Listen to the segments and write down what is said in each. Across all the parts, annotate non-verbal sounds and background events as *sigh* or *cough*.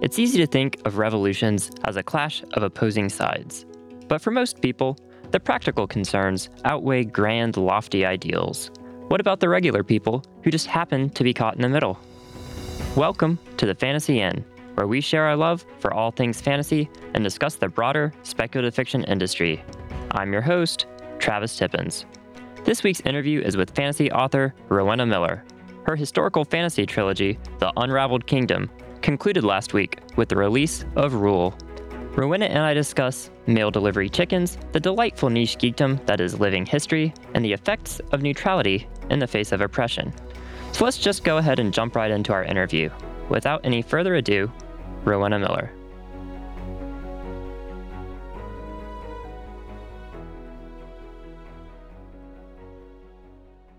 It's easy to think of revolutions as a clash of opposing sides. But for most people, the practical concerns outweigh grand, lofty ideals. What about the regular people who just happen to be caught in the middle? Welcome to the Fantasy Inn, where we share our love for all things fantasy and discuss the broader speculative fiction industry. I'm your host, Travis Tippins. This week's interview is with fantasy author Rowenna Miller. Her historical fantasy trilogy, The Unraveled Kingdom, concluded last week with the release of Rule. Rowenna and I discuss mail delivery chickens, the delightful niche geekdom that is living history, and the effects of neutrality in the face of oppression. So let's just go ahead and jump right into our interview. Without any further ado, Rowenna Miller.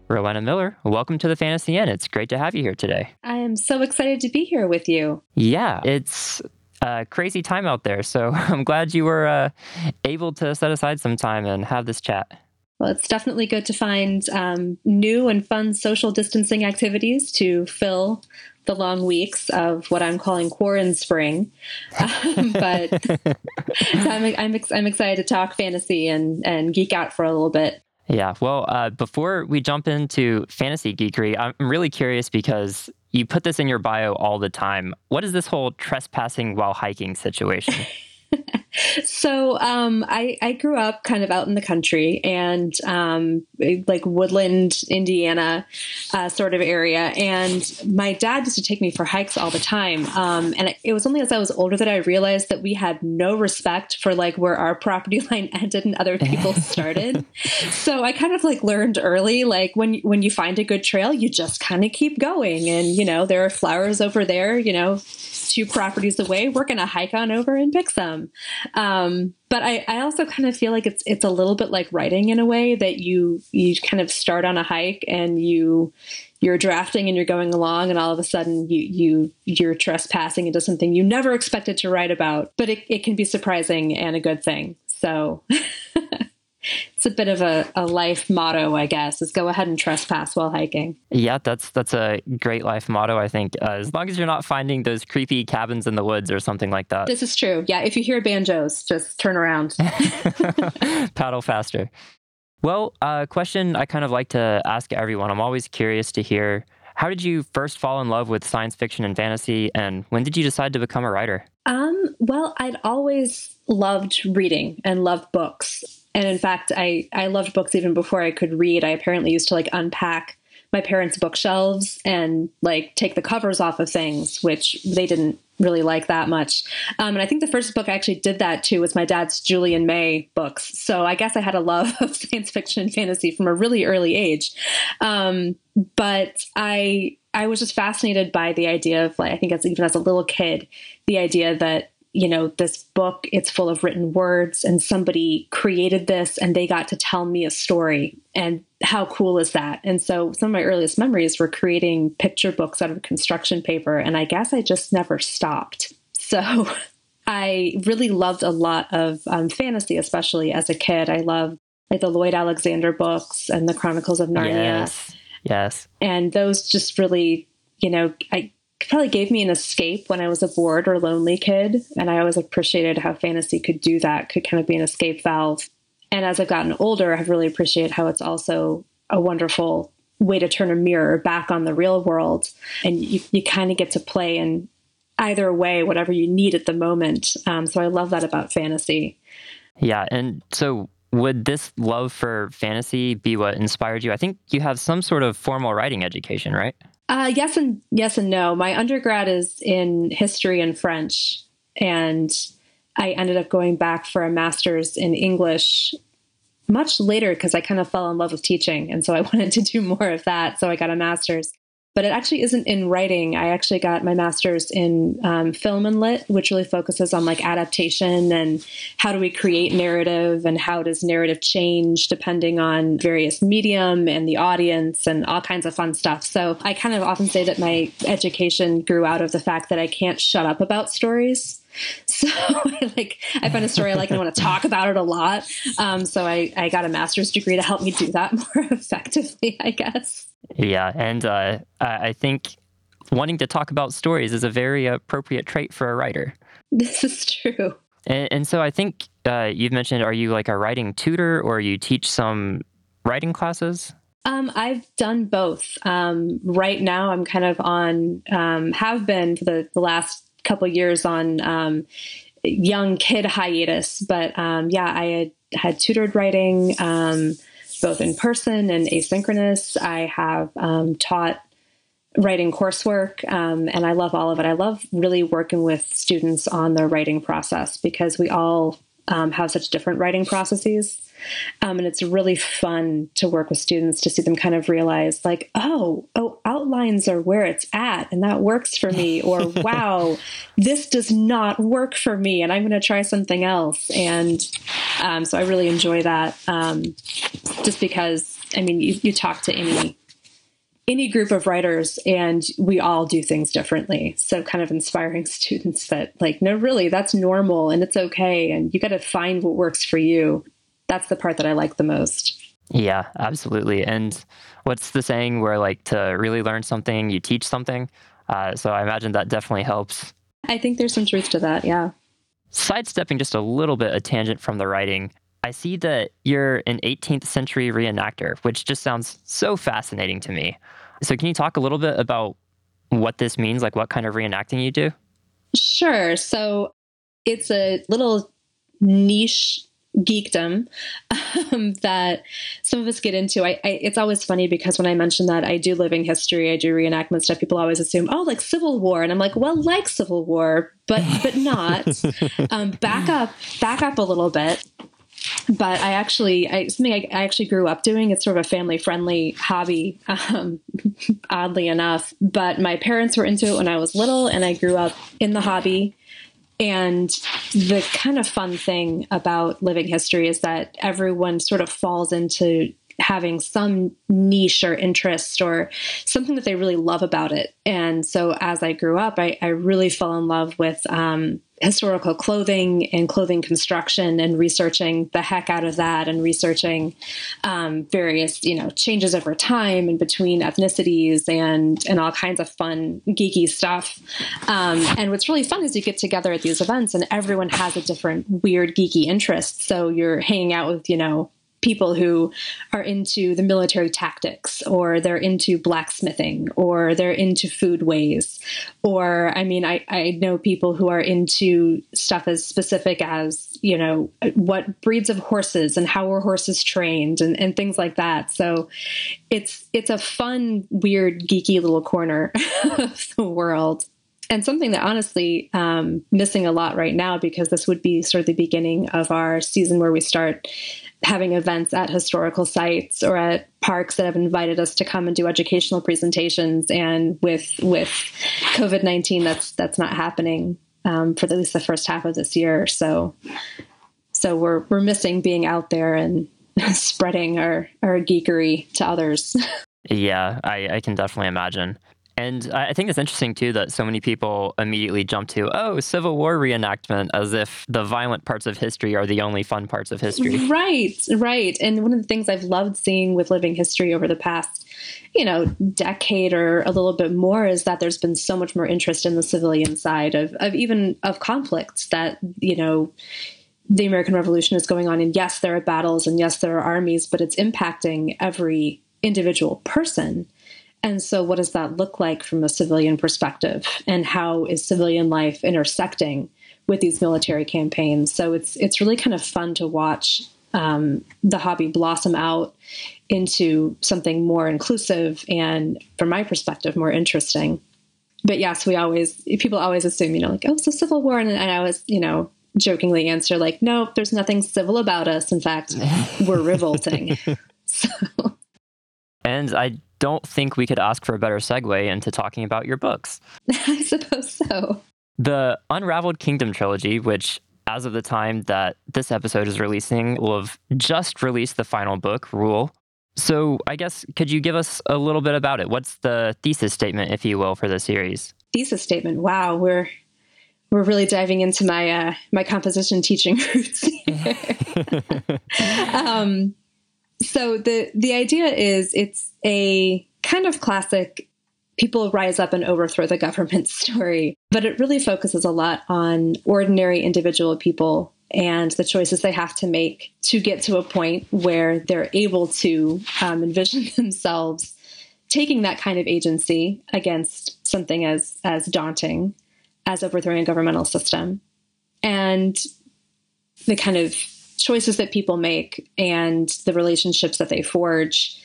Rowenna Miller, welcome to the Fantasy Inn. It's great to have you here today. I am so excited to be here with you. Yeah, it's a crazy time out there. So *laughs* I'm glad you were uh, able to set aside some time and have this chat. Well, it's definitely good to find um, new and fun social distancing activities to fill the long weeks of what I'm calling quarantine spring. *laughs* Um, but so *laughs* I'm, I'm, I'm excited to talk fantasy and, and geek out for a little bit. Yeah. Well, uh, before we jump into fantasy geekery, I'm really curious because you put this in your bio all the time. What is this whole trespassing while hiking situation? *laughs* so um, I, I grew up kind of out in the country and um, like woodland indiana uh, sort of area. And my dad used to take me for hikes all the time. Um, and it, was only as i was older that i realized that we had no respect for like where our property *laughs* line ended and other people *laughs* started. So i kind of like learned early like when when you find a good trail you just kind of keep going. And you know there are flowers over there you know two properties away. We're gonna hike on over and pick some um, but I, I also kind of feel like it's it's a little bit like writing in a way that you you kind of start on a hike and you you're drafting and you're going along and all of a sudden you you you're trespassing into something you never expected to write about but it, it can be surprising and a good thing. So *laughs* it's a bit of a, a life motto, I guess, is go ahead and trespass while hiking. Yeah, that's that's a great life motto, I think. Uh, as long as you're not finding those creepy cabins in the woods or something like that. This is true. Yeah, if you hear banjos, just turn around. *laughs* *laughs* Paddle faster. Well, a uh, question I kind of like to ask everyone. I'm always curious to hear how did you first fall in love with science fiction and fantasy, and when did you decide to become a writer? Um, well, I'd always loved reading and loved books and in fact, I, I loved books even before I could read. I apparently used to like unpack my parents' bookshelves and like take the covers off of things, which they didn't really like that much. Um, and I think the first book I actually did that too was my dad's Julian May books. So I guess I had a love *laughs* of science fiction and fantasy from a really early age. Um, but I I was just fascinated by the idea of like I think as even as a little kid, the idea that you know, this book, it's full of written words, and somebody created this and they got to tell me a story. And how cool is that? And so some of my earliest memories were creating picture books out of construction paper. And I guess I just never stopped. So *laughs* I really loved a lot of um, fantasy, especially as a kid. I loved like the Lloyd Alexander books and the Chronicles of Narnia. Yes. Yes. And those just really, you know, I probably gave me an escape when I was a bored or lonely kid. And I always appreciated how fantasy could do that, could kind of be an escape valve. And as I've gotten older, I've really appreciated how it's also a wonderful way to turn a mirror back on the real world. And you, you kind of get to play in either way, whatever you need at the moment. Um, so I love that about fantasy. Yeah. And so would this love for fantasy be what inspired you? I think you have some sort of formal writing education, right? Uh, yes and yes and no. My undergrad is in history and French, and I ended up going back for a master's in English much later because I kind of fell in love with teaching, and so I *laughs* wanted to do more of that. So I got a master's but it actually isn't in writing. I actually got my master's in um, film and lit, which really focuses on like adaptation and how do we create narrative and how does narrative change depending on various medium and the audience and all kinds of fun stuff. So I kind of often say that my education grew out of the fact that I can't shut up about stories. *laughs* So *laughs* like I find a story I like and I want to talk about it a lot. Um, so I, I got a master's degree to help me do that *laughs* more effectively, I guess. Yeah, and uh, I think wanting to talk about stories is a very appropriate trait for a writer. This is true. And, and so I think uh, you've mentioned, are you like a writing tutor or you teach some writing classes? Um, I've done both. Um, right now, I'm kind of on, um, have been for the, the last couple years on um, young kid hiatus. But um, yeah, I had, had tutored writing um, both in person and asynchronous. I have taught writing coursework um, and i love all of it i love really working with students on their writing process because we all um, have such different writing processes. Um, and it's really fun to work with students to see them kind of realize like oh oh outlines are where it's at and that works for me or *laughs* wow this does not work for me and i'm going to try something else. And um, so i really enjoy that um, just because i mean you, you talk to any any group of writers and we all do things differently. So kind of inspiring *laughs* students that like, no, really, that's normal and it's okay. And you got to find what works for you. That's the part that I like the most. Yeah, absolutely. And what's the saying where like to really learn something, you teach something? Uh, so I imagine that definitely helps. I think there's some truth to that. Yeah. Sidestepping just a little bit a tangent from the writing, I see that you're an 18th century reenactor, which just sounds so fascinating to me. So, can you talk a little bit about what this means, like what kind of reenacting you do? Sure. So, it's a little niche geekdom um, that some of us get into. I, I, it's always funny because when I mention that I do living history, I do reenactment stuff. People always assume, oh, like Civil War, and I'm like, well, like Civil War, but but not. *laughs* um, back up, back up a little bit but I actually, I, something I, I, actually grew up doing. It's sort of a family friendly hobby, um, *laughs* oddly enough. But my parents were into it when I was little, and I grew up in the hobby. And the kind of fun thing about living history is that everyone sort of falls into having some niche or interest or something that they really love about it. And so as I grew up, I, I really fell in love with um, historical clothing and clothing construction and researching the heck out of that and researching um, various you know changes over time and between ethnicities and and all kinds of fun geeky stuff. Um, and what's really fun is you get together at these events and everyone has a different weird geeky interest. So you're hanging out with you know people who are into the military tactics or they're into blacksmithing or they're into foodways or i mean I, I know people who are into stuff as specific as you know what breeds of horses and how are horses trained and, and things like that. So it's it's a fun weird geeky little corner *laughs* of the world. And something that honestly um, missing a lot right now because this would be sort of the beginning of our season where we start having events at historical sites or at parks that have invited us to come and do educational presentations. And with with COVID nineteen, that's that's not happening um, for at least the first half of this year. So so we're we're missing being out there and *laughs* spreading our our geekery to others. *laughs* yeah, I, I can definitely imagine. And I think it's interesting too that so many people immediately jump to, oh, Civil War reenactment, as if the violent parts of history are the only fun parts of history. *laughs* Right, right. And one of the things I've loved seeing with living history over the past, you know, decade or a little bit more is that there's been so much more interest in the civilian side of, of even of conflicts that, you know, the American Revolution is going on. And yes, there are battles and yes, there are armies, but it's impacting every individual person and so, what does that look like from a civilian perspective? And how is civilian life intersecting with these military campaigns? So it's it's really kind of fun to watch um, the hobby blossom out into something more inclusive and, from my perspective, more interesting. But yes, we always people always assume, you know, like oh, it's a civil war, and, and I always, you know, jokingly answer like, no, there's nothing civil about us. In fact, we're revolting. *laughs* so. And I don't think we could ask for a better segue into talking about your books. *laughs* I suppose so. The Unraveled Kingdom trilogy, which as of the time that this episode is releasing, will have just released the final book, Rule. So, I guess, could you give us a little bit about it? What's the thesis statement, if you will, for the series? Thesis statement. Wow, we're we're really diving into my uh, my composition teaching *laughs* roots. *laughs* um, so the the idea is it's a kind of classic people rise up and overthrow the *laughs* government story. But it really focuses a lot on ordinary individual people and the choices they have to make to get to a point where they're able to um, envision *laughs* themselves taking that kind of agency against something as as daunting as overthrowing a governmental system and the kind of choices that people make and the relationships that they forge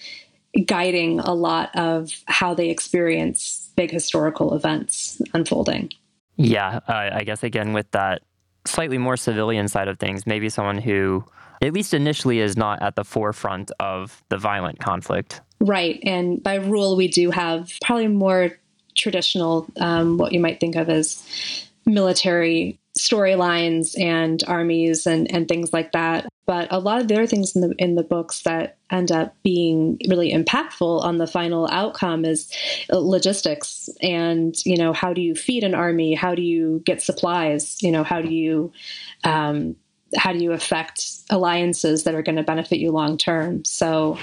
guiding a lot of how they experience big historical events unfolding. Yeah, uh, I guess again with that slightly more civilian side of things, maybe someone who, at least initially, is not at the forefront of the violent conflict. Right. And by rule, we do have probably more traditional, um, what you might think of as military storylines and armies and, and things like that. But a lot of the other things in the in the books that end up being really impactful on the final outcome is logistics and you know how do you feed an army? How do you get supplies? You know how do you um, how do you affect alliances that are going to benefit you long term? So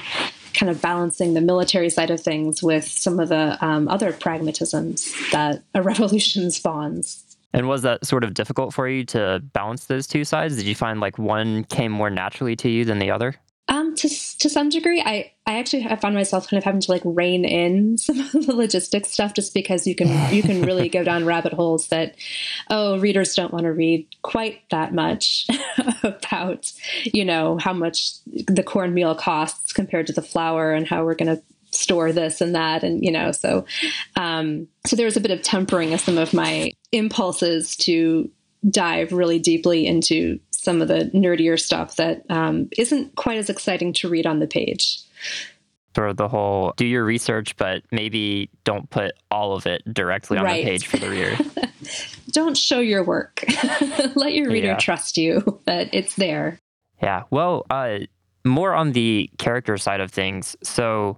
kind of balancing the military side of things with some of the um, other pragmatisms that a *laughs* revolution spawns. And was that sort of difficult for you to balance those two sides? Did you find like one came more naturally to you than the other? Um, to to some degree, I I actually have found myself kind of having to like rein in *laughs* some of the logistics stuff, just because you can you can really go down rabbit holes that oh readers don't want to read quite that much *laughs* about you know how much the cornmeal costs compared to the flour and how we're going to store this and that and you know so um so there was a bit of tempering of some of my impulses to dive really deeply into some of the nerdier stuff that um, not quite as exciting to read on the page. For the whole do your research but maybe don't put all of it directly on right. the page for the reader. *laughs* Don't show your work. *laughs* Let your reader yeah. trust you that it's there. Yeah. Well uh, more on the character side of things. So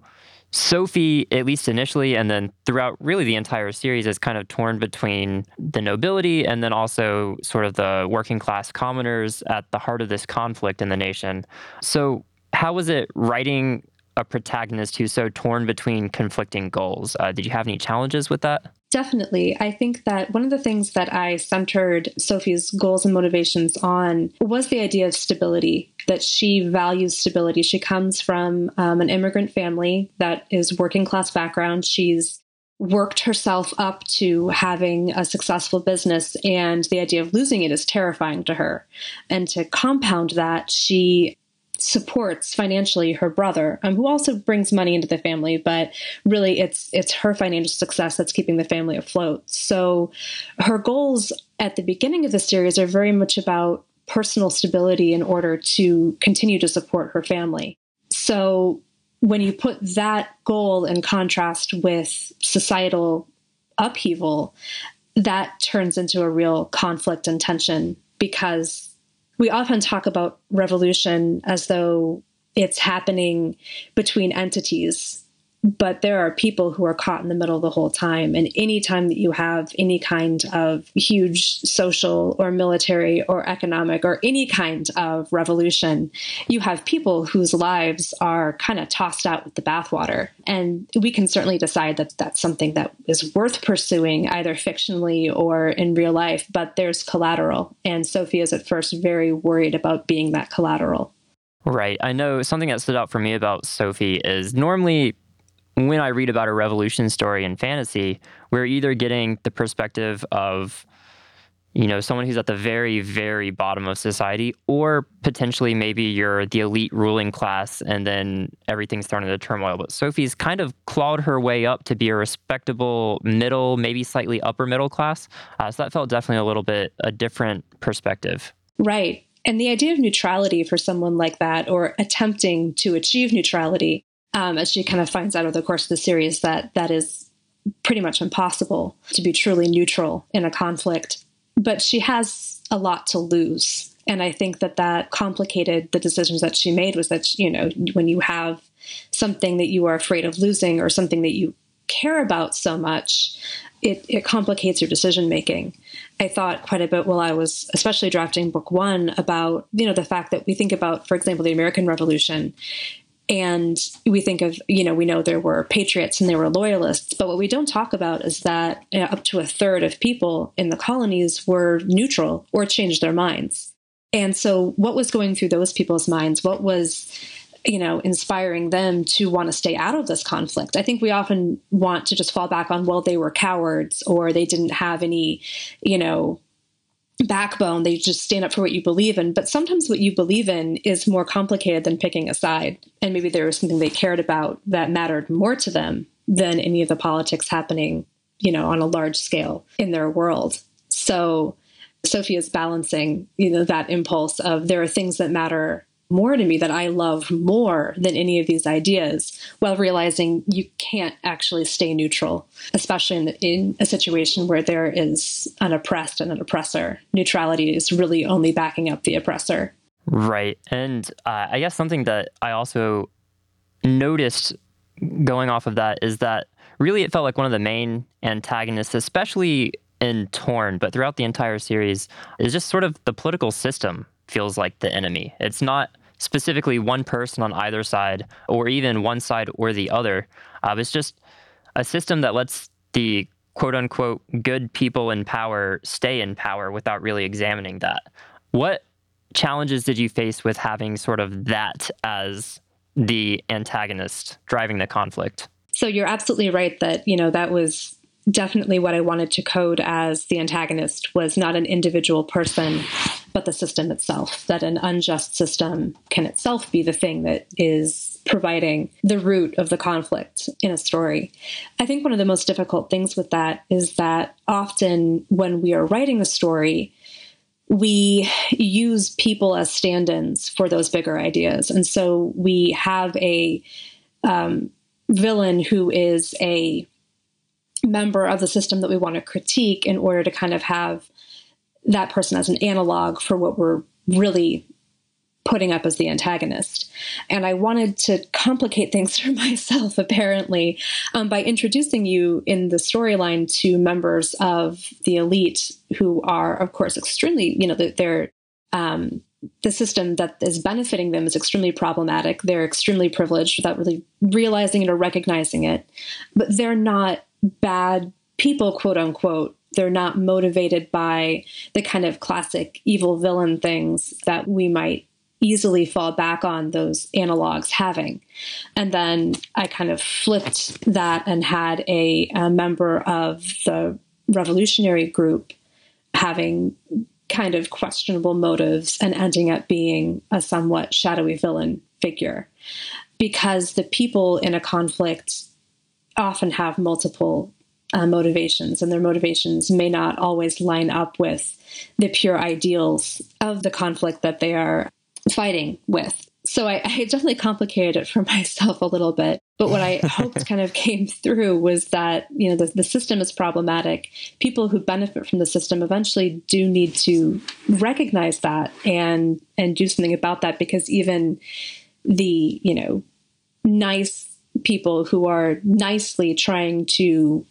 Sophie, at least initially, and then throughout really the entire series, is kind of torn between the nobility and then also sort of the working class commoners at the heart of this conflict in the nation. So, how was it writing a protagonist who's so torn between conflicting goals? Uh, did you have any challenges with that? Definitely. I think that one of the things that I centered Sophie's goals and motivations on was the idea of stability, that she values stability. She comes from um, an immigrant family that is working class background. She's worked herself up to having a successful business, and the idea of losing it is terrifying to her. And to compound that, she supports financially her brother, um, who also brings money into the family, but really it's it's her financial success that's keeping the family afloat. So her goals at the beginning of the series are very much about personal stability in order to continue to support her family. So when you put that goal in contrast with societal upheaval, that turns into a real conflict and tension because we often talk about revolution as though it's happening between entities but there are people who are caught in the middle the whole time. And anytime that you have any kind of huge social or military or economic or any kind of revolution, you have people whose lives are kind of tossed out with the bathwater. And we can certainly decide that that's something that is worth pursuing, either fictionally or in real life, but there's collateral. And Sophie is at first very worried about being that collateral. Right. I know something that stood out for me about Sophie is normally when I read about a revolution story in fantasy, we're either getting the perspective of you know someone who's at the very very bottom of society or potentially maybe you're the elite ruling class and then everything's thrown into turmoil. But sophie's kind of clawed her way up to be a respectable middle maybe slightly upper middle class. Uh, so that felt definitely a little bit a different perspective. Right. And the idea of neutrality for someone like that or attempting to achieve neutrality um, as she kind of finds out over the course of the series that that is pretty much impossible to be truly neutral in a conflict. But she has a lot to lose. And I think that that complicated the decisions that she made was that, you know, when you have something that you are afraid of losing or something that you care about so much, it, it complicates your decision making. I thought quite a bit while I was especially drafting book one about, you know, the fact that we think about, for example, the American Revolution And we think of, you know, we know there were patriots and there were loyalists, but what we don't talk about is that you know, up to a third of people in the colonies were neutral or changed their minds. And so, what was going through those people's minds? What was you know, inspiring them to want to stay out of this conflict. I think we often want to just fall back on, well, they were cowards or they didn't have any, you know, backbone. They just stand up for what you believe in. But sometimes what you believe in is more complicated than picking a side. And maybe there was something they cared about that mattered more to them than any of the politics happening, you know, on a large scale in their world. So Sophie is balancing, you know, that impulse of there are things that matter more to me that I love more than any of these ideas while realizing you can't actually stay neutral, especially in, in a situation where there is an oppressed and an oppressor. Neutrality is really only backing up the oppressor. Right. And uh, I guess something that I also noticed going off of that is that really it felt like one of the main antagonists, especially in Torn, but throughout the entire series, is just sort of the political system feels like the enemy. It's not specifically one person on either side or even one side or the other. Uh, it's just a system that lets the quote unquote good people in power stay in power without really examining that. What challenges did you face with having sort of that as the antagonist driving the conflict? So you're absolutely right that, you know, that was definitely what I wanted to code as the antagonist was not an individual person, but the system itself. That an unjust system can itself be the thing that is providing the root of the conflict in a story. I think one of the most difficult things with that is that often when we are writing a story, we use people as stand ins for those bigger ideas. And so we have a um, villain who is a member of the system that we want to critique in order to kind of have that person as an analog for what we're really putting up as the antagonist. And I wanted to complicate things *laughs* for myself, apparently, um, by introducing you in the storyline to members of the elite who are, of course, extremely, you know, they're. Um, the system that is benefiting them is extremely problematic. They're extremely privileged without really realizing it or recognizing it. But they're not bad people, quote unquote. They're not motivated by the kind of classic evil villain things that we might easily fall back on those analogs having. And then I kind of flipped that and had a, a member of the revolutionary group having kind of questionable motives and ending up being a somewhat shadowy villain figure. Because the people in a conflict often have multiple uh, motivations, and their motivations may not always line up with the pure ideals of the conflict that they are fighting with. So I, I definitely complicated it for *laughs* myself a little bit. But what I hoped *laughs* kind of came through was that you know the, the system is problematic. People who benefit from the system eventually do need to recognize that and and do something about that because even the you know nice people who are nicely trying to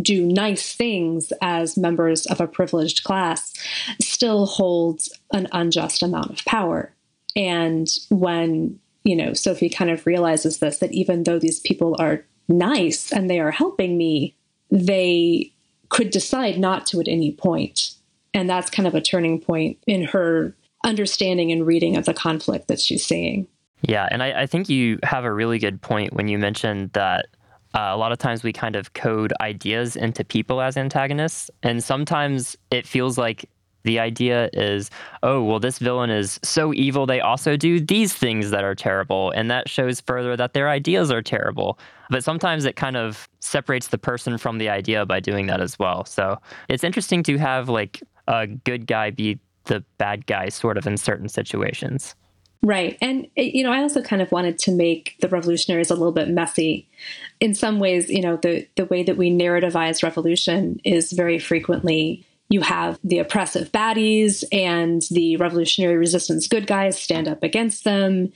do nice things as members of a privileged class still holds an unjust amount of power. And when, you know, Sophie kind of realizes this, that even though these people are nice and they are helping me, they could decide not to at any point. And that's kind of a turning point in her understanding and reading of the conflict that she's seeing. Yeah, and I, I think you have a really good point when you mentioned that uh, a lot of times we kind of code ideas into people as antagonists, and sometimes it feels like the idea is, oh, well, this villain is so evil, they also do these things that are terrible. And that shows further that their ideas are terrible. But sometimes it kind of separates the person from the idea by doing that as well. So it's interesting to have like a good guy be the bad guy, sort of, in certain situations. Right. And, eh, you know, I also kind of wanted to make the revolutionaries a little bit messy. In some ways, you know, the, the way that we narrativize revolution is very frequently you have the oppressive baddies and the revolutionary resistance good guys stand up against them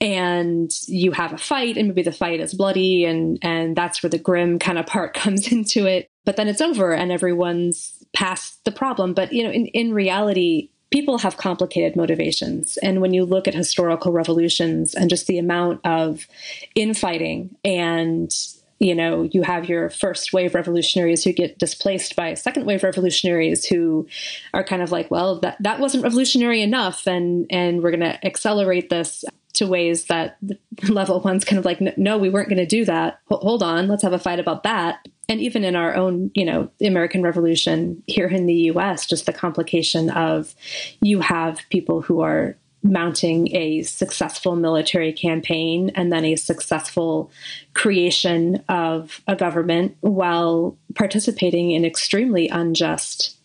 and you have a fight and maybe the fight is bloody and and that's where the grim kind of part *laughs* comes into it but then it's over and everyone's past the problem but you know in, in reality people have complicated motivations. And when you look at historical revolutions and just the amount of infighting and you know, you have your first wave revolutionaries who get displaced by second wave revolutionaries who are kind of like, well, that, that wasn't revolutionary enough, and and we're going to accelerate this to ways that *laughs* level one's kind of like, no, we weren't going to do that. Hold on, let's have a fight about that. And even in our own, you know, American Revolution here in the U.S., just the complication of you have people who are mounting a successful military campaign and then a successful creation of a government while participating in extremely unjust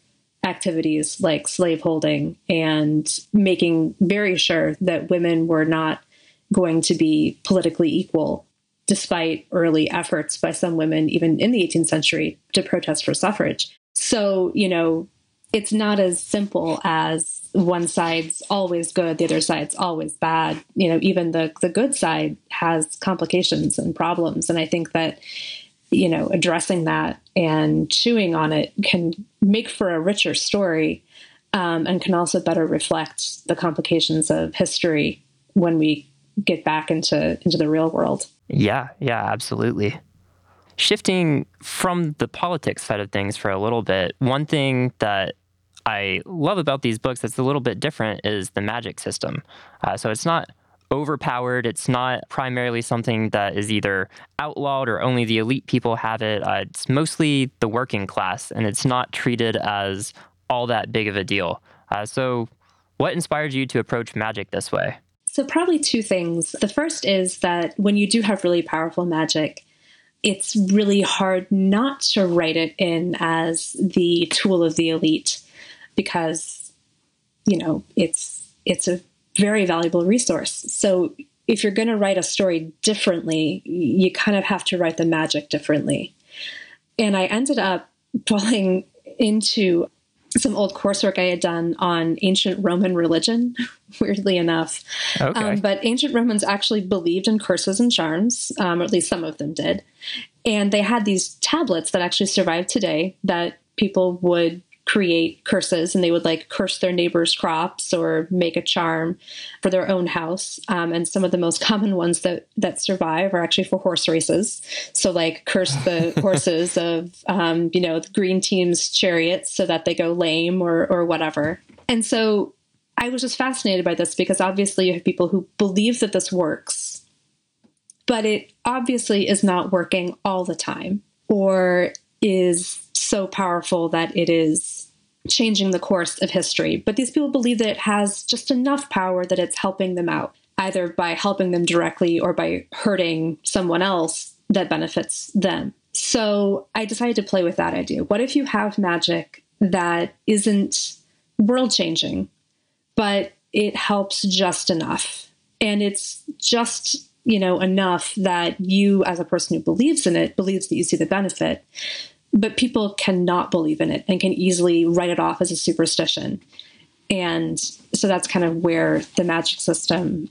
activities like slaveholding and making very sure that women were not going to be politically equal despite early efforts by some women even in the 18th century to protest for suffrage so you know it's not as simple as one side's always good, the other side's always bad. You know, even the the good side has complications and problems, and I think that you know addressing that and chewing on it can make for a richer story, um, and can also better reflect the complications of history when we get back into into the real world. Yeah, yeah, absolutely. Shifting from the politics side of things for a little bit, one thing that I love about these books that's a little bit different is the magic system. Uh, so it's not overpowered. It's not primarily something that is either outlawed or only the elite people have it. Uh, it's mostly the working class, and it's not treated as all that big of a deal. Uh, so, what inspired you to approach magic this way? So, probably two things. The first is that when you do have really powerful magic, it's really hard not to write it in as the tool of the elite because you know it's it's a very valuable resource. So if you're going to write a story differently, you kind of have to write the magic differently. And I ended up *laughs* falling into some old coursework I had done on ancient Roman religion, *laughs* weirdly enough. Okay. Um, but ancient Romans actually believed in curses and charms, um, or at least some of them did. And they had these tablets that actually survive today that people would create curses and they would like curse their neighbor's crops or make a charm for their own house. Um, and some of the most *laughs* common ones that that survive are actually for horse races. So like curse the *laughs* horses of um, you know the green team's chariots so that they go lame or or whatever. And so i was just fascinated by this because obviously you have people who believe that this works but it obviously is not working all the time or is so powerful that it is changing the course of history. But these people believe that it has just enough power that it's helping them out, either by helping them directly or by hurting someone else that benefits them. So I decided to play with that idea. What if you have magic that isn't world changing, but it helps just enough? And it's just you know enough that you as a person who believes in it believes that you see the benefit but people cannot believe in it and can easily write it off as a superstition. And so that's kind of where the magic system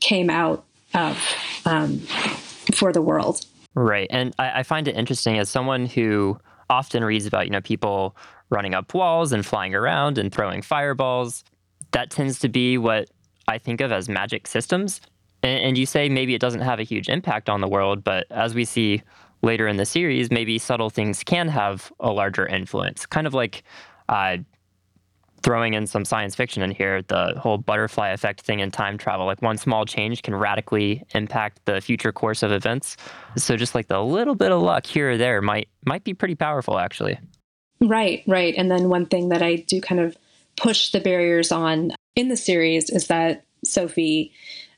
came out of um, for the world. Right. And I, I find it interesting as someone who often reads about, you know, people running up walls and flying around and throwing fireballs. That tends to be what I think of as magic systems. And, and you say maybe it doesn't have a huge impact on the world, but as we see later in the series, maybe subtle things can have a larger influence. Kind of like uh, throwing in some science fiction in here, the whole butterfly effect thing in time travel. Like one small change can radically impact the future course of events. So just like the little bit of luck here or there might might be pretty powerful, actually. Right, right. And then one thing that I do kind of push the barriers on in the series is that Sophie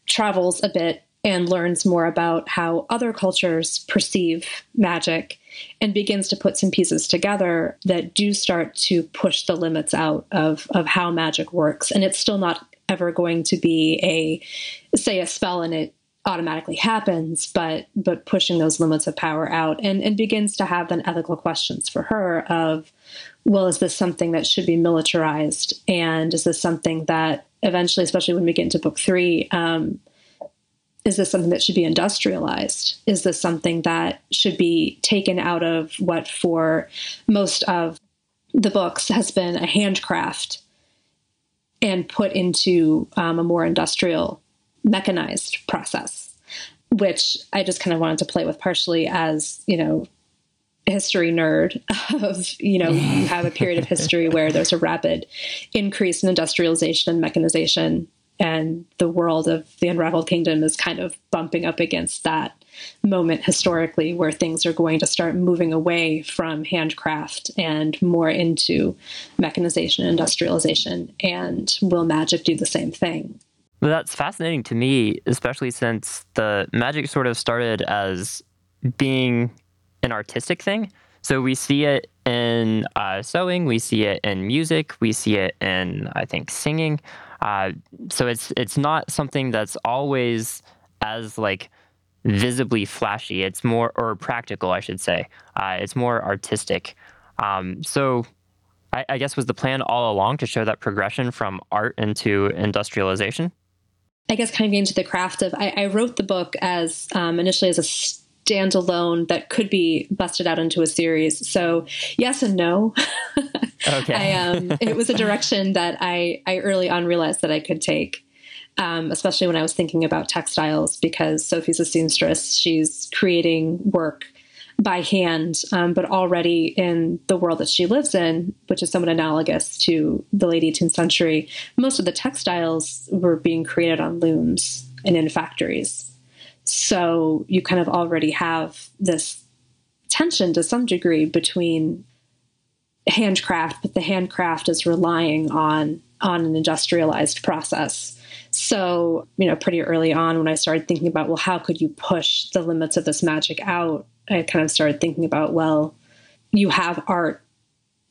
travels a bit and learns more about how other cultures perceive magic and begins to put some pieces together that do start to push the limits out of, of how magic works. And it's still not ever going to be a, say, a spell and it automatically happens, but but pushing those limits of power out and, and begins to have then ethical questions for her of, well, is this something that should be militarized? And is this something that eventually, especially when we get into book three, um, is this something that should be industrialized? Is this something that should be taken out of what, for most of the books, has been a handcraft? and put into um, a more industrial, mechanized process, which I just kind of wanted to play with partially as, you know, history nerd of you know you have a period of history where there's a rapid increase in industrialization and mechanization and the world of the unraveled kingdom is kind of bumping up against that moment historically where things are going to start moving away from handcraft and more into mechanization and industrialization and will magic do the same thing? Well, that's fascinating to me especially since the magic sort of started as being an artistic thing. So we see it in uh, sewing we see it in music we see it in i think singing uh, so it's it's not something that's always as like visibly flashy. It's more or practical, I should say. Uh, it's more artistic. Um, so I, I guess was the plan all along to show that progression from art into industrialization. I guess kind of getting to the craft of I, I wrote the book as um, initially as a standalone that could be busted out into a series. So yes and no. *laughs* Okay. I, um, it was a direction that I, I early on realized that I could take. Um, especially when I was thinking about textiles, because Sophie's a seamstress. She's creating work by hand, um, but already in the world that she lives in, which is somewhat analogous to the late 18th century, most of the textiles were being created on looms and in factories. So you kind of already have this tension to some degree between handcraft, but the handcraft is relying on on an industrialized process. So, you know, pretty early on when I started thinking about, well, how could you push the limits of this magic out? I kind of started thinking about, well, you have art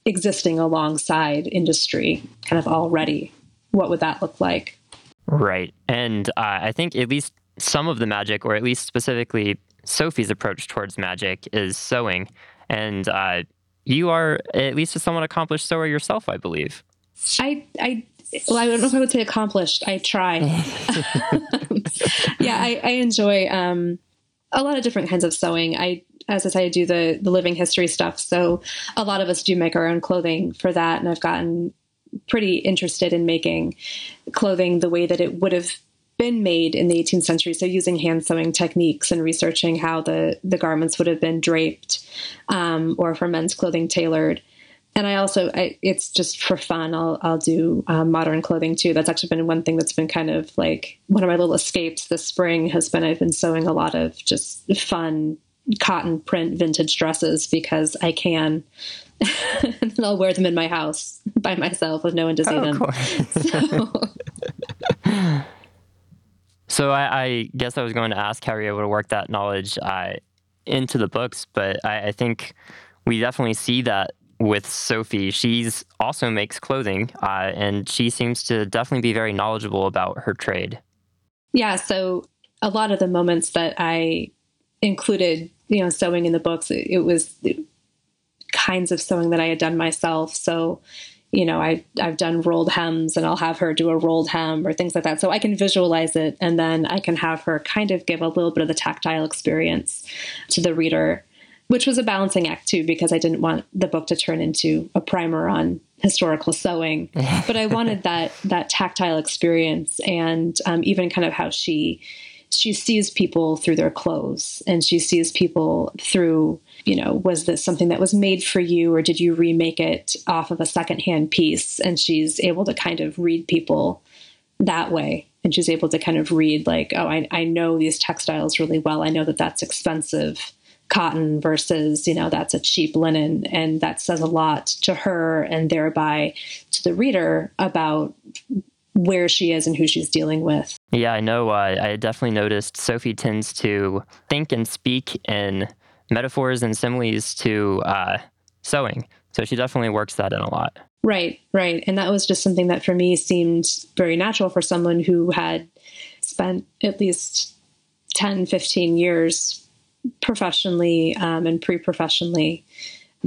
existing alongside industry kind of already. What would that look like? Right. And uh, I think at least some of the magic, or at least specifically Sophie's approach towards magic, is sewing. And uh, you are at least a somewhat accomplished sewer yourself, I believe. I, I, well, I don't know if I would say accomplished. I try. *laughs* *laughs* yeah, I, I enjoy um, a lot of different kinds of sewing. I, as I say, I do the the living history stuff. So a lot of us do make our own clothing for that, and I've gotten pretty interested in making clothing the way that it would have been made in the 18th century. So using hand sewing techniques and researching how the, the garments would have been draped um, or for men's clothing tailored. And I also, I, it's just for fun. I'll, I'll do um, modern clothing too. That's actually been one thing that's been kind of like one of my little escapes this spring has been I've been sewing a lot of just fun cotton print vintage dresses because I can. *laughs* and then I'll wear them in my house by myself with no one to see oh, them. *laughs* so. *laughs* So I, I, guess I was going to ask how you're able to work that knowledge uh, into the books, but I, I, think we definitely see that with Sophie. She's also makes clothing, uh, and she seems to definitely be very knowledgeable about her trade. Yeah. So a lot of the moments that I included, you know, sewing in the books, it, it was kinds of sewing that I had done myself. So you know, I, I've done rolled hems and I'll have her do a rolled hem or things like that. So I can visualize it and then I can have her kind of give a little bit of the tactile experience to the reader, which was a balancing act too, because I didn't want the book to turn into a primer on historical sewing, *laughs* but I wanted that, that tactile experience and um, even kind of how she, she sees people through their clothes and she sees people through you know, was this something that was made for you or did you remake it off of a secondhand piece? And she's able to kind of read people that way. And she's able to kind of read, like, oh, I, I know these textiles really well. I know that that's expensive cotton versus, you know, that's a cheap linen. And that says a lot to her and thereby to the reader about where she is and who she's dealing with. Yeah, I know. Uh, I definitely noticed Sophie tends to think and speak in metaphors and similes to uh, sewing. So she definitely works that in a lot. Right, right. And that was just something that for me seemed very natural for someone who had spent at least 10, 15 years professionally um, and pre professionally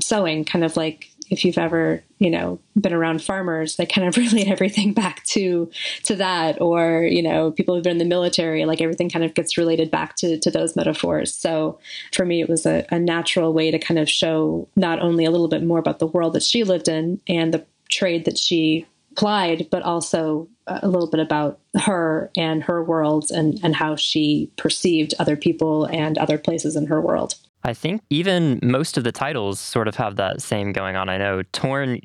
sewing, kind of like if you've ever you know been around farmers they kind of *laughs* relate everything back to to that or you know people who've been in the military like everything kind of gets related back to to those metaphors so for me it was a, a natural way to kind of show not only a little bit more about the world that she lived in and the trade that she applied but also a little bit about her and her world and, and how she perceived other people and other places in her world. I think even most of the titles sort of have that same going on. I know Torn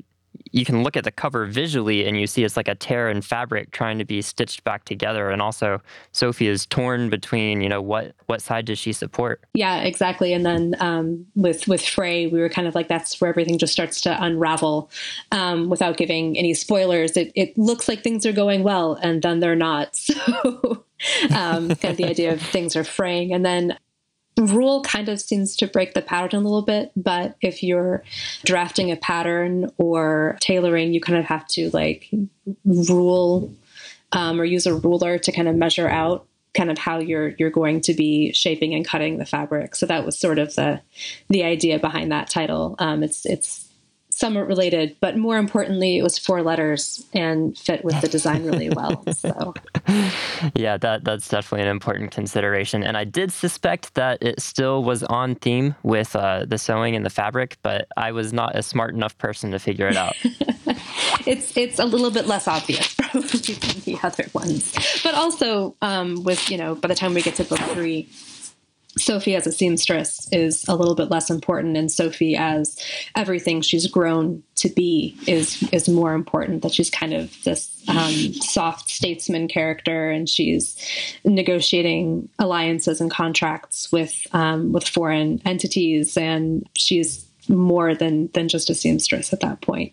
you can look at the cover visually and you see it's like a tear in fabric trying to be stitched back together. And also sophie is torn between you know what what side does she support? Yeah exactly. And then um, with with Fray we were kind of like that's where everything just starts to unravel um, without giving any spoilers. It, it looks like things are going well and then they're not. *laughs* So um, kind of the idea of things are fraying. And then rule kind of seems to break the pattern a little bit but if you're drafting a pattern or tailoring you kind of have to like rule um, or use a ruler to kind of measure out kind of how you're you're going to be shaping and cutting the fabric. So that was sort of the the idea behind that title. Um, it's it's somewhat related, but more importantly, it was four letters and fit with the design really well. So, *laughs* yeah, that that's definitely an important consideration. And I did suspect that it still was on theme with uh, the sewing and the fabric, but I was not a smart enough person to figure it out. *laughs* it's it's a little bit less obvious *laughs* probably than the other ones, but also um, with you know by the time we get to book three Sophie as a seamstress is a little bit less important, and Sophie as everything she's grown to be is is more important. That she's kind of this um, soft statesman character, and she's negotiating alliances and contracts with um, with foreign entities, and she's more than than just a seamstress at that point,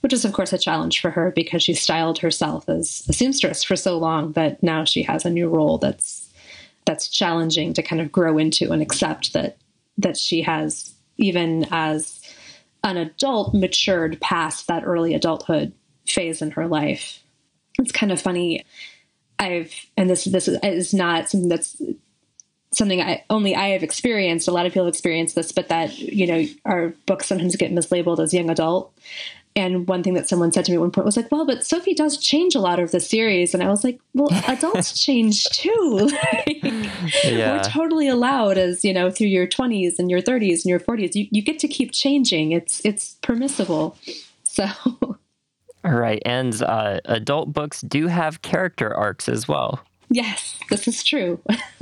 which is of course a challenge for her because she styled herself as a seamstress for so long that now she has a new role that's that's challenging to kind of grow into and accept that that she has even as an adult matured past that early adulthood phase in her life. It's kind of funny. I've and this this is not something that's something I only I have experienced. A lot of people have experienced this, but that you know our books sometimes get mislabeled as young adult. And one thing that someone said to me at one point was like, "Well, but Sophie does change a lot of the series," and I was like, "Well, *laughs* adults change too. *laughs* like, yeah. We're totally allowed, as you know, through your twenties and your thirties and your forties, you, you get to keep changing. It's it's permissible." So. All right, and uh, adult books do have character arcs as well. Yes, this is true. *laughs*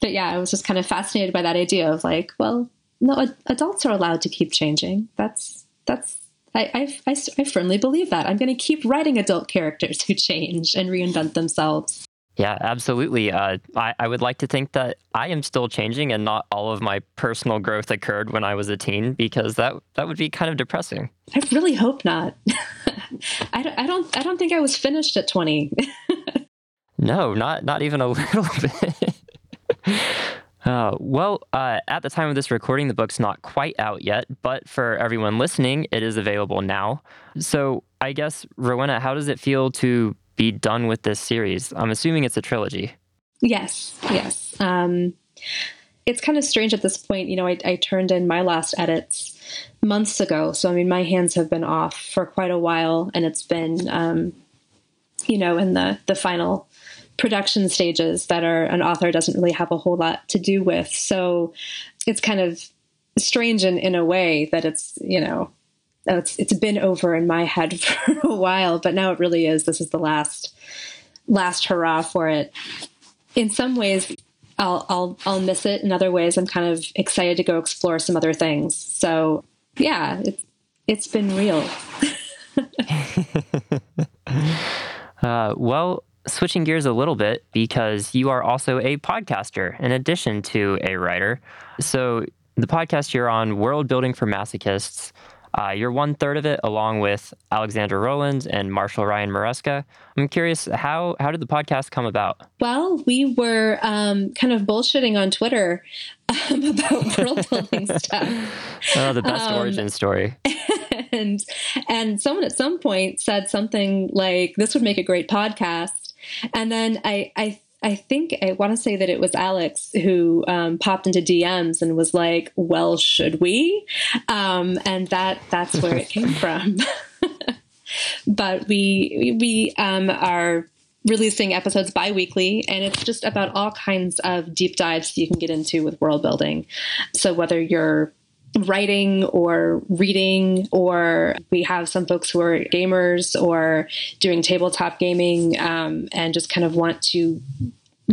but yeah, I was just kind of fascinated by that idea of like, well, no, adults are allowed to keep changing. That's that's I, I, I, I firmly believe that. I'm going to keep writing adult characters who change and reinvent themselves. Yeah, absolutely. Uh, I, I would like to think that I am still changing and not all of my personal growth occurred when I was a teen because that that would be kind of depressing. I really hope not. *laughs* I, don't, I don't I don't think I was finished at 20. *laughs* no, not not even a *laughs* little bit. Uh, well, uh, at the time of this recording, the book's not quite out yet, but for everyone listening, it is available now. So, I guess, Rowenna, how does it feel to be done with this series? I'm assuming it's a trilogy. Yes, yes. Um, it's kind of strange at this point. You know, I, I turned in my last edits months ago. So, I mean, my hands have been off for quite a while, and it's been, um, you know, in the, the final production stages that are an author doesn't really have a whole lot to do with. So it's kind of strange in, in a way that it's, you know, it's it's been over in my head *laughs* for a while, but now it really is. This is the last last hurrah for it. In some ways, I'll I'll I'll miss it. In other ways, I'm kind of excited to go explore some other things. So yeah, it's it's been real. *laughs* *laughs* uh, well, switching gears a little bit because you are also a podcaster in addition to a writer. So, the podcast you're on, World Building for Masochists, uh, you're one third of it, along with Alexandra Rowland and Marshall Ryan Maresca. I'm curious, how how did the podcast come about? Well, we were um, kind of bullshitting on Twitter um, *laughs* about world building stuff. *laughs* Oh, the best um, origin story. *laughs* And and someone at some point said something like, "This would make a great podcast." And then I, I I think I want to say that it was Alex who um, popped into DMs and was like, "Well, should we?" Um, and that that's where it came *laughs* from. *laughs* but we we um, are releasing episodes bi-weekly and it's just about all kinds of deep dives you can get into with world building so whether you're writing or reading, or we have some folks who are gamers or doing tabletop gaming um, and just kind of want to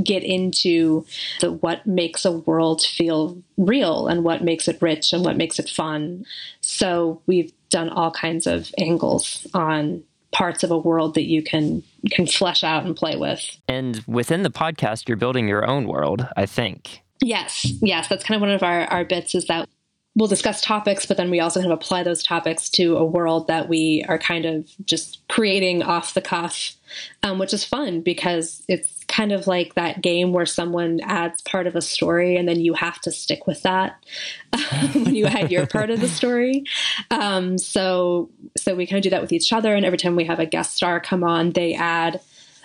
get into the what makes a world feel real and what makes it rich and what makes it fun. So we've done all kinds of angles on parts of a world that you can can flesh out and play with. And within the podcast, you're building your own world, I think. Yes, yes, that's kind of one of our, our bits is that we'll discuss topics, but then we also kind of apply those topics to a world that we are kind of just creating off the cuff, um, which is fun because it's kind of like that game where someone adds part of a story and then you have to stick with that *laughs* when you add your part of the story. Um, so, so we kind of do that with each other, and every time we have a guest star come on, they add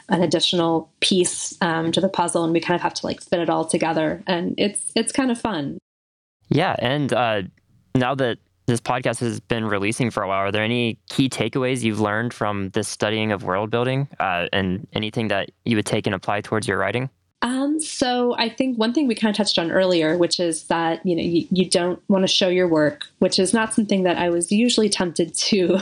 an additional piece um, to the puzzle, and we kind of have to like fit it all together, and it's it's kind of fun. Yeah, and uh, now that this podcast has been releasing for a while, are there any key takeaways you've learned from this studying of world building, uh, and anything that you would take and apply towards your writing? Um, so I think one thing we kind of touched on earlier, which is that you know you, you don't want to show your work, which is not something that I was usually tempted *laughs* to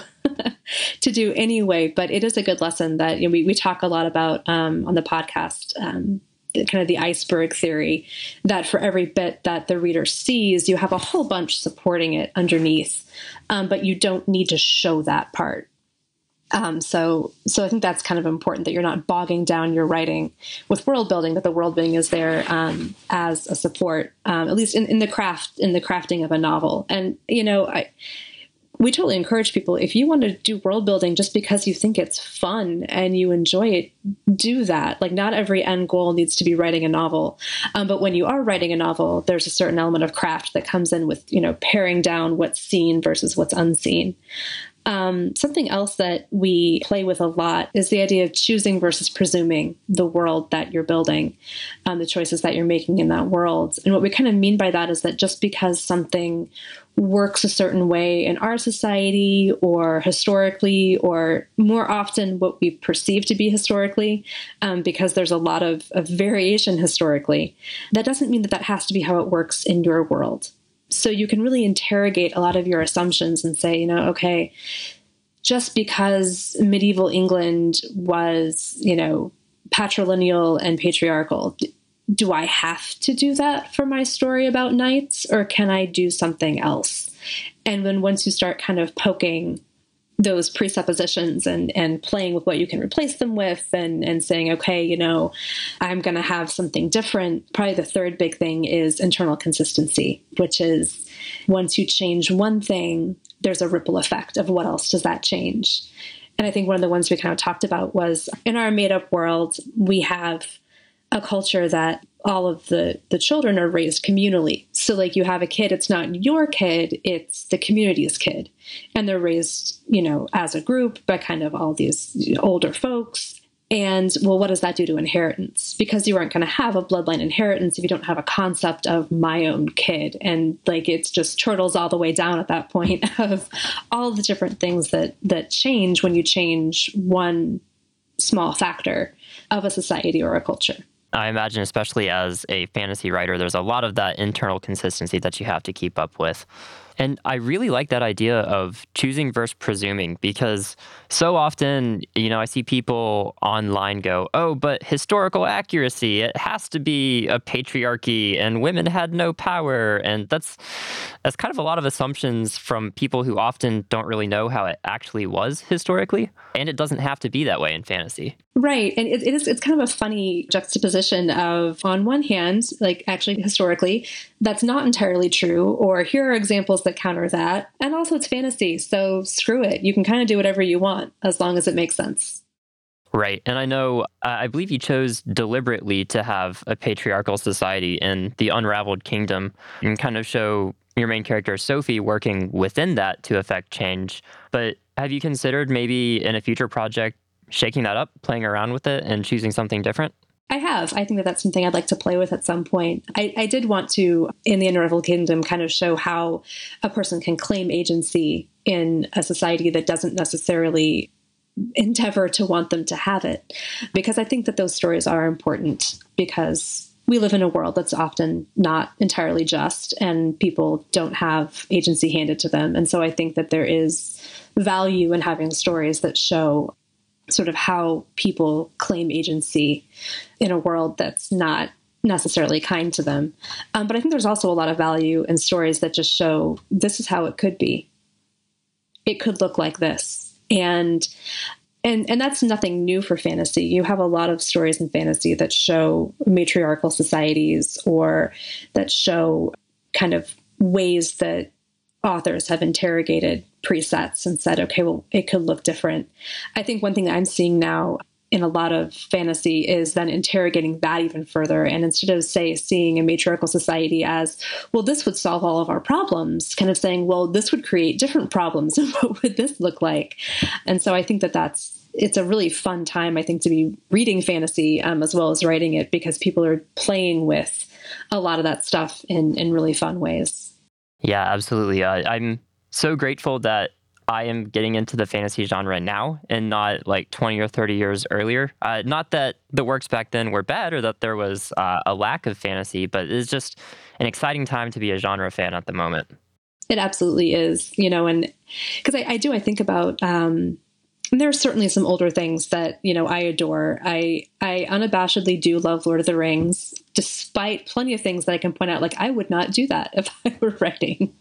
to do anyway. But it is a good lesson that you know, we we talk a lot about um, on the podcast. Um, kind of the iceberg theory that for every bit that the reader sees, you have a whole bunch supporting it underneath, um, but you don't need to show that part. Um, so, so I think that's kind of important that you're not bogging down your writing with world building. That the world building is there um, as a support, um, at least in, in the craft in the crafting of a novel. And you know, I we totally encourage people if you want to do world building just because you think it's fun and you enjoy it do that. Like not every end goal needs to be writing a novel. Um, but when you are writing a novel there's a certain element of craft that comes in with you know paring down what's seen versus what's unseen um, something else that we play with a lot is the idea of choosing versus presuming the world that you're building, um, the choices that you're making in that world. And what we kind of mean by that is that just because something works a certain way in our society or historically, or more often what we perceive to be historically, um, because there's a lot of, of variation historically, that doesn't mean that that has to be how it works in your world. So you can really interrogate a lot of your assumptions and say, you know, okay, just because medieval England was, you know, patrilineal and patriarchal, do I have to do that for my story about knights or can I do something else? And then once you start kind of poking those presuppositions and and playing with what you can replace them with and and saying okay you know i'm going to have something different. Probably the third big thing is internal consistency which is once you change one thing there's a ripple effect of what else does that change? And i think one of the ones we kind of talked about was in our made up world we have a culture that all of the the children are raised communally. So like you have a kid it's not your kid it's the community's kid. And they're raised you know as a group by kind of all these older folks. And well what does that do to inheritance? Because you aren't going to have a bloodline inheritance if you don't have a concept of my own kid. And like it's just turtles all the way down at that point *laughs* of all the different things that that change when you change one small factor of a society or a culture I imagine, especially as a fantasy writer, there's a lot of that internal consistency that you have to keep up with. And I really like that idea of choosing versus presuming because so often, you know, I see people online go, oh, but historical accuracy, it has to be a patriarchy and women had no power. And that's, that's kind of a lot of assumptions from people who often don't really know how it actually was historically. And it doesn't have to be that way in fantasy. Right. And it, it is, it's kind of a funny juxtaposition of, on one hand, like actually historically, that's not entirely true, or here are examples that counter that. And also, it's fantasy. So screw it. You can kind of do whatever you want as long as it makes sense. Right. And I know, I believe you chose deliberately to have a patriarchal society in the Unraveled Kingdom and kind of show your main character, Sophie, working within that to affect change. But have you considered maybe in a future project shaking that up, playing around with it, and choosing something different? I have. I think that that's something I'd like to play with at some point. I, I did want to, in the Unraveled Kingdom, kind of show how a person can claim agency in a society that doesn't necessarily endeavor to want them to have it. Because I think that those stories are important because we live in a world that's often not entirely just and people don't have agency handed to them. And so I think that there is value in having stories that show sort of how people claim agency in a world that's not necessarily kind to them. Um, but I think there's also a lot of value in stories that just show this is how it could be. It could look like this. And and and that's nothing new for fantasy. You have a lot of stories in fantasy that show matriarchal societies or that show kind of ways that authors have interrogated presets and said, okay, well, it could look different. I think one thing that I'm seeing now in a lot of fantasy is then interrogating that even further. And instead of, say, seeing a matriarchal society as, well, this would solve all of our problems, kind of saying, well, this would create different problems. *laughs* What would this look like? And so I think that that's, it's a really fun time, I think, to be reading fantasy um, as well as writing it because people are playing with a lot of that stuff in, in really fun ways. Yeah, absolutely. Uh, I'm so grateful that I am getting into the fantasy genre now and not like 20 or 30 years earlier. Uh, not that the works back then were bad or that there was uh, a lack of fantasy, but it's just an exciting time to be a genre fan at the moment. It absolutely is, you know, and because I, I, do, I think about, um, there are certainly some older things that you know I adore. I I unabashedly do love Lord of the Rings, despite plenty of things that I can point out. Like I would not do that if *laughs* I were writing.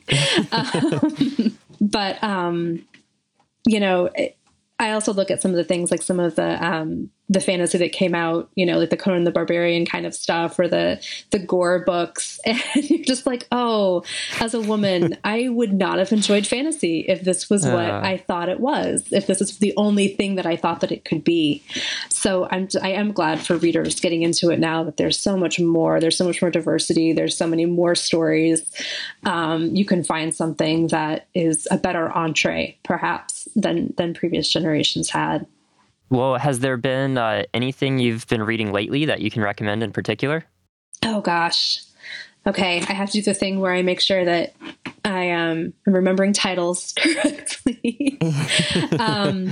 um, *laughs* but um, you know, I also look at some of the things like some of the um, the fantasy that came out, you know, like the Conan the Barbarian kind of stuff or the the Gor books, *laughs* and you're just like, oh, as a woman, *laughs* I would not have enjoyed fantasy if this was what uh. I thought it was, if this is the only thing that I thought that it could be. So I'm I am glad for readers getting into it now that there's so much more, there's so much more diversity, there's so many more stories. Um, you can find something that is a better entree, perhaps, than than previous generations had. Well, has there been uh, anything you've been reading lately that you can recommend in particular? Oh gosh. Okay, I have to do the thing where I make sure that I um, am remembering titles *laughs* correctly. *laughs* um,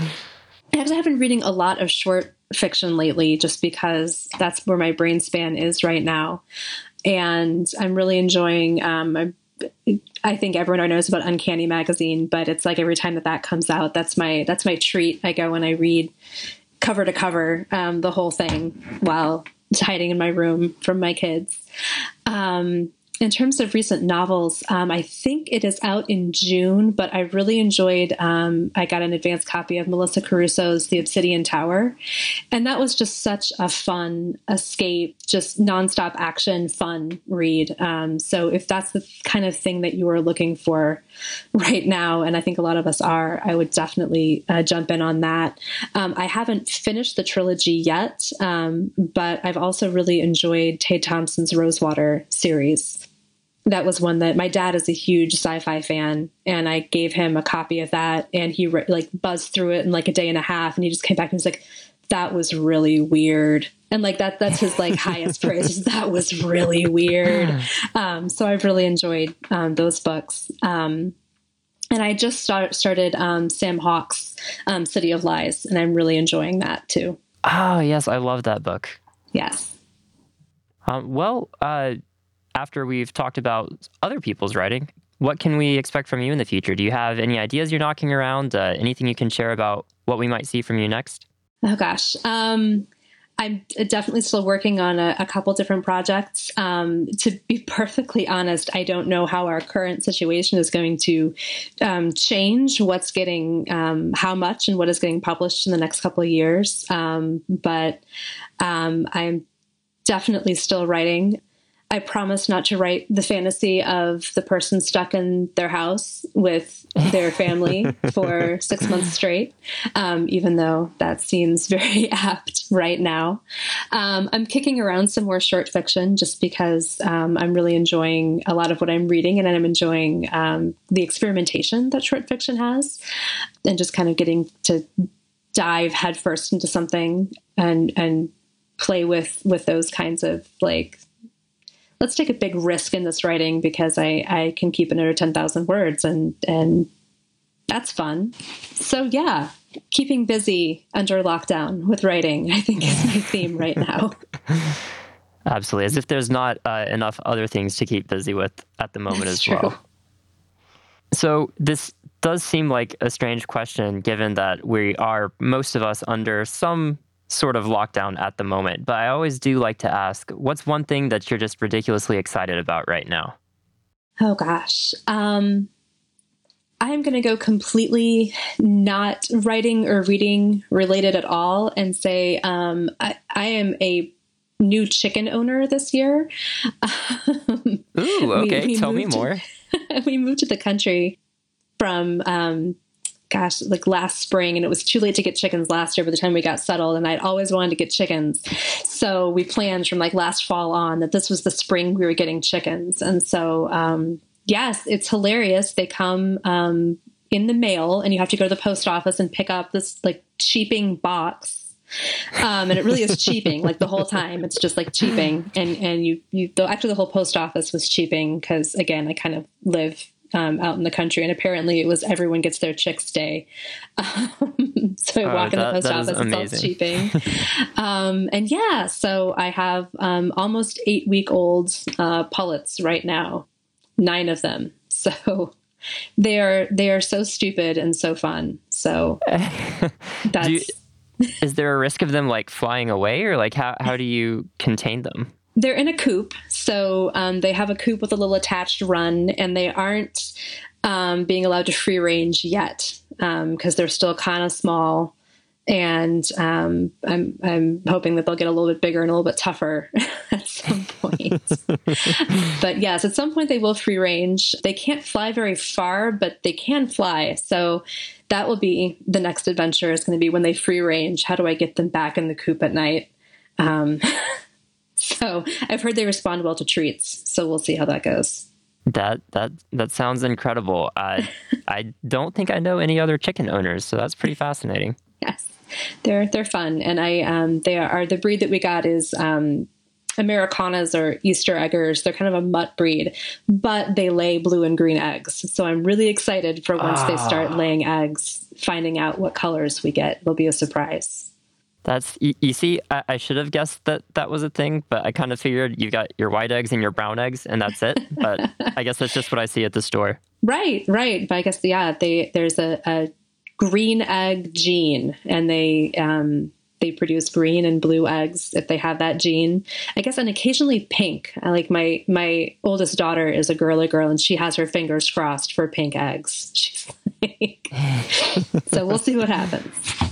I have been reading a lot of short fiction lately, just because that's where my brain span is right now, and I'm really enjoying. Um, I, I think everyone knows about Uncanny Magazine, but it's like every time that that comes out, that's my that's my treat. I go and I read cover to cover um, the whole thing while hiding in my room from my kids. Um, in terms of recent novels, um, I think it is out in June, but I really enjoyed. Um, I got an advance copy of Melissa Caruso's The Obsidian Tower, and that was just such a fun escape, just nonstop action, fun read. Um, so if that's the kind of thing that you are looking for right now, and I think a lot of us are, I would definitely uh, jump in on that. Um, I haven't finished the trilogy yet, um, but I've also really enjoyed Tade Thompson's Rosewater series that was one that my dad is a huge sci-fi fan and i gave him a copy of that and he like buzzed through it in like a day and a half and he just came back and was like that was really weird. And like that that's his like highest *laughs* praise that was really weird. *laughs* Um, so i've really enjoyed um, those books. Um, and i just start, started um, sam hawke's um, city of lies and i'm really enjoying that too. Oh yes i love that book. Yes. Um, well uh, after we've talked about other people's writing, what can we expect from you in the future? Do you have any ideas you're knocking around? Uh, anything you can share about what we might see from you next? Oh gosh, um, I'm definitely still working on a, a couple different projects. Um, to be *laughs* perfectly honest, I don't know how our current situation is going to um, change. What's getting, um, how much, and what is getting published in the next couple of years. Um, but um, I'm definitely still writing. I promise not to write the fantasy of the person stuck in their house with their family *laughs* for six months straight, um, even though that seems very *laughs* apt right now. Um, I'm kicking around some more short fiction just because um, I'm really enjoying a lot of what I'm reading and I'm enjoying um, the experimentation that short fiction has and just kind of getting to dive headfirst into something and, and play with, with those kinds of like let's take a big risk in this writing because I, I can keep it under 10,000 words and, and that's fun. So yeah, keeping busy under lockdown with writing, I think is my theme right now. *laughs* Absolutely. As if there's not uh, enough other things to keep busy with at the moment That's as true. well. So, this does seem like a strange question given that we are, most of us, under some sort of lockdown at the moment. But I always do like to ask what's one thing that you're just ridiculously excited about right now? Oh gosh. Um, I'm going to go completely not writing or reading related at all and say um, I, I am a new chicken owner this year. *laughs* Ooh, okay. we Tell me moved more. *laughs* we moved to the country from um, gosh like last spring and it was too late to get chickens last year by the time we got settled and i'd always wanted to get chickens. So we planned from like last fall on that this was the spring we were getting chickens. And so um, yes it's hilarious. They come um, in the mail and you have to go to the post office and pick up this like cheaping box um, and it really is cheaping like the whole time. It's just like cheaping. And and you you though after the whole post office was cheaping because again i kind of live um, out in the country and apparently it was everyone gets their chicks day. *laughs* Um, so i Oh, walk in the post office it's all cheaping. *laughs* Um, and yeah so i have um, almost eight week old uh, pullets right now nine of them. *laughs* So they are they are so stupid and so fun. So that's you- Is there a risk of them like flying away or like how, how do you contain them? They're in a coop, so um, they have a coop with a little attached run, and they aren't um, being allowed to free range yet because they're still kind of small. And um, I'm I'm hoping that they'll get a little bit bigger and a little bit tougher *laughs* at some point. *laughs* but yes, at some point they will free range. They can't fly very far, but they can fly. So that will be the next adventure. Is going to be when they free range. How do I get them back in the coop at night? *laughs* So I've heard they respond well to treats. So we'll see how that goes. That that that sounds incredible. I *laughs* I don't think I know any other chicken owners, so that's pretty fascinating. Yes, they're they're fun, and I um, they are the breed that we got is um, Ameraucanas or Easter eggers. They're kind of a mutt breed, but they lay blue and green eggs. So I'm really excited for once they start laying eggs, finding out what colors we get. It'll be a surprise. That's you, you see, I, I should have guessed that that was a thing, but I kind of figured you got your white eggs and your brown eggs, and that's it. But *laughs* I guess that's just what I see at the store. Right, right. But I guess yeah, they there's a, a green egg gene, and they um, they produce green and blue eggs if they have that gene. I guess, and occasionally pink. I like my my oldest daughter is a girly girl, and she has her fingers crossed for pink eggs. She's *laughs* like, *laughs* so we'll see what happens.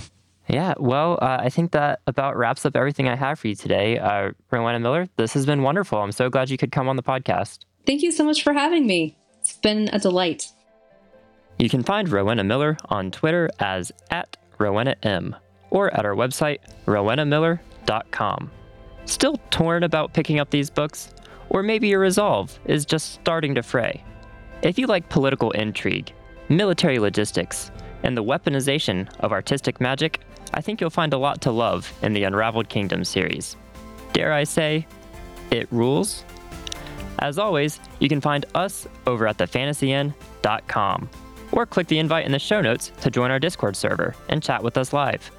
Yeah, well, uh, I think that about wraps up everything I have for you today. Uh, Rowenna Miller, this has been wonderful. I'm so glad you could come on the podcast. Thank you so much for having me. It's been a delight. You can find Rowenna Miller on Twitter as at Rowenna M or at our website, rowennamiller.com. Still torn about picking up these books? Or maybe your resolve is just starting to fray? If you like political intrigue, military logistics, and the weaponization of artistic magic, I think you'll find a lot to love in the Unraveled Kingdom series. Dare I say, it rules? As always, you can find us over at thefantasyinn.com or click the invite in the show notes to join our Discord server and chat with us live.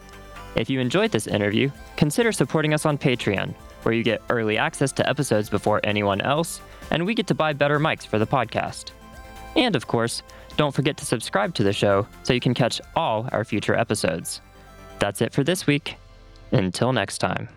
If you enjoyed this interview, consider supporting us on Patreon, where you get early access to episodes before anyone else, and we get to buy better mics for the podcast. And of course, don't forget to subscribe to the show so you can catch all our future episodes. That's it for this week. Until next time.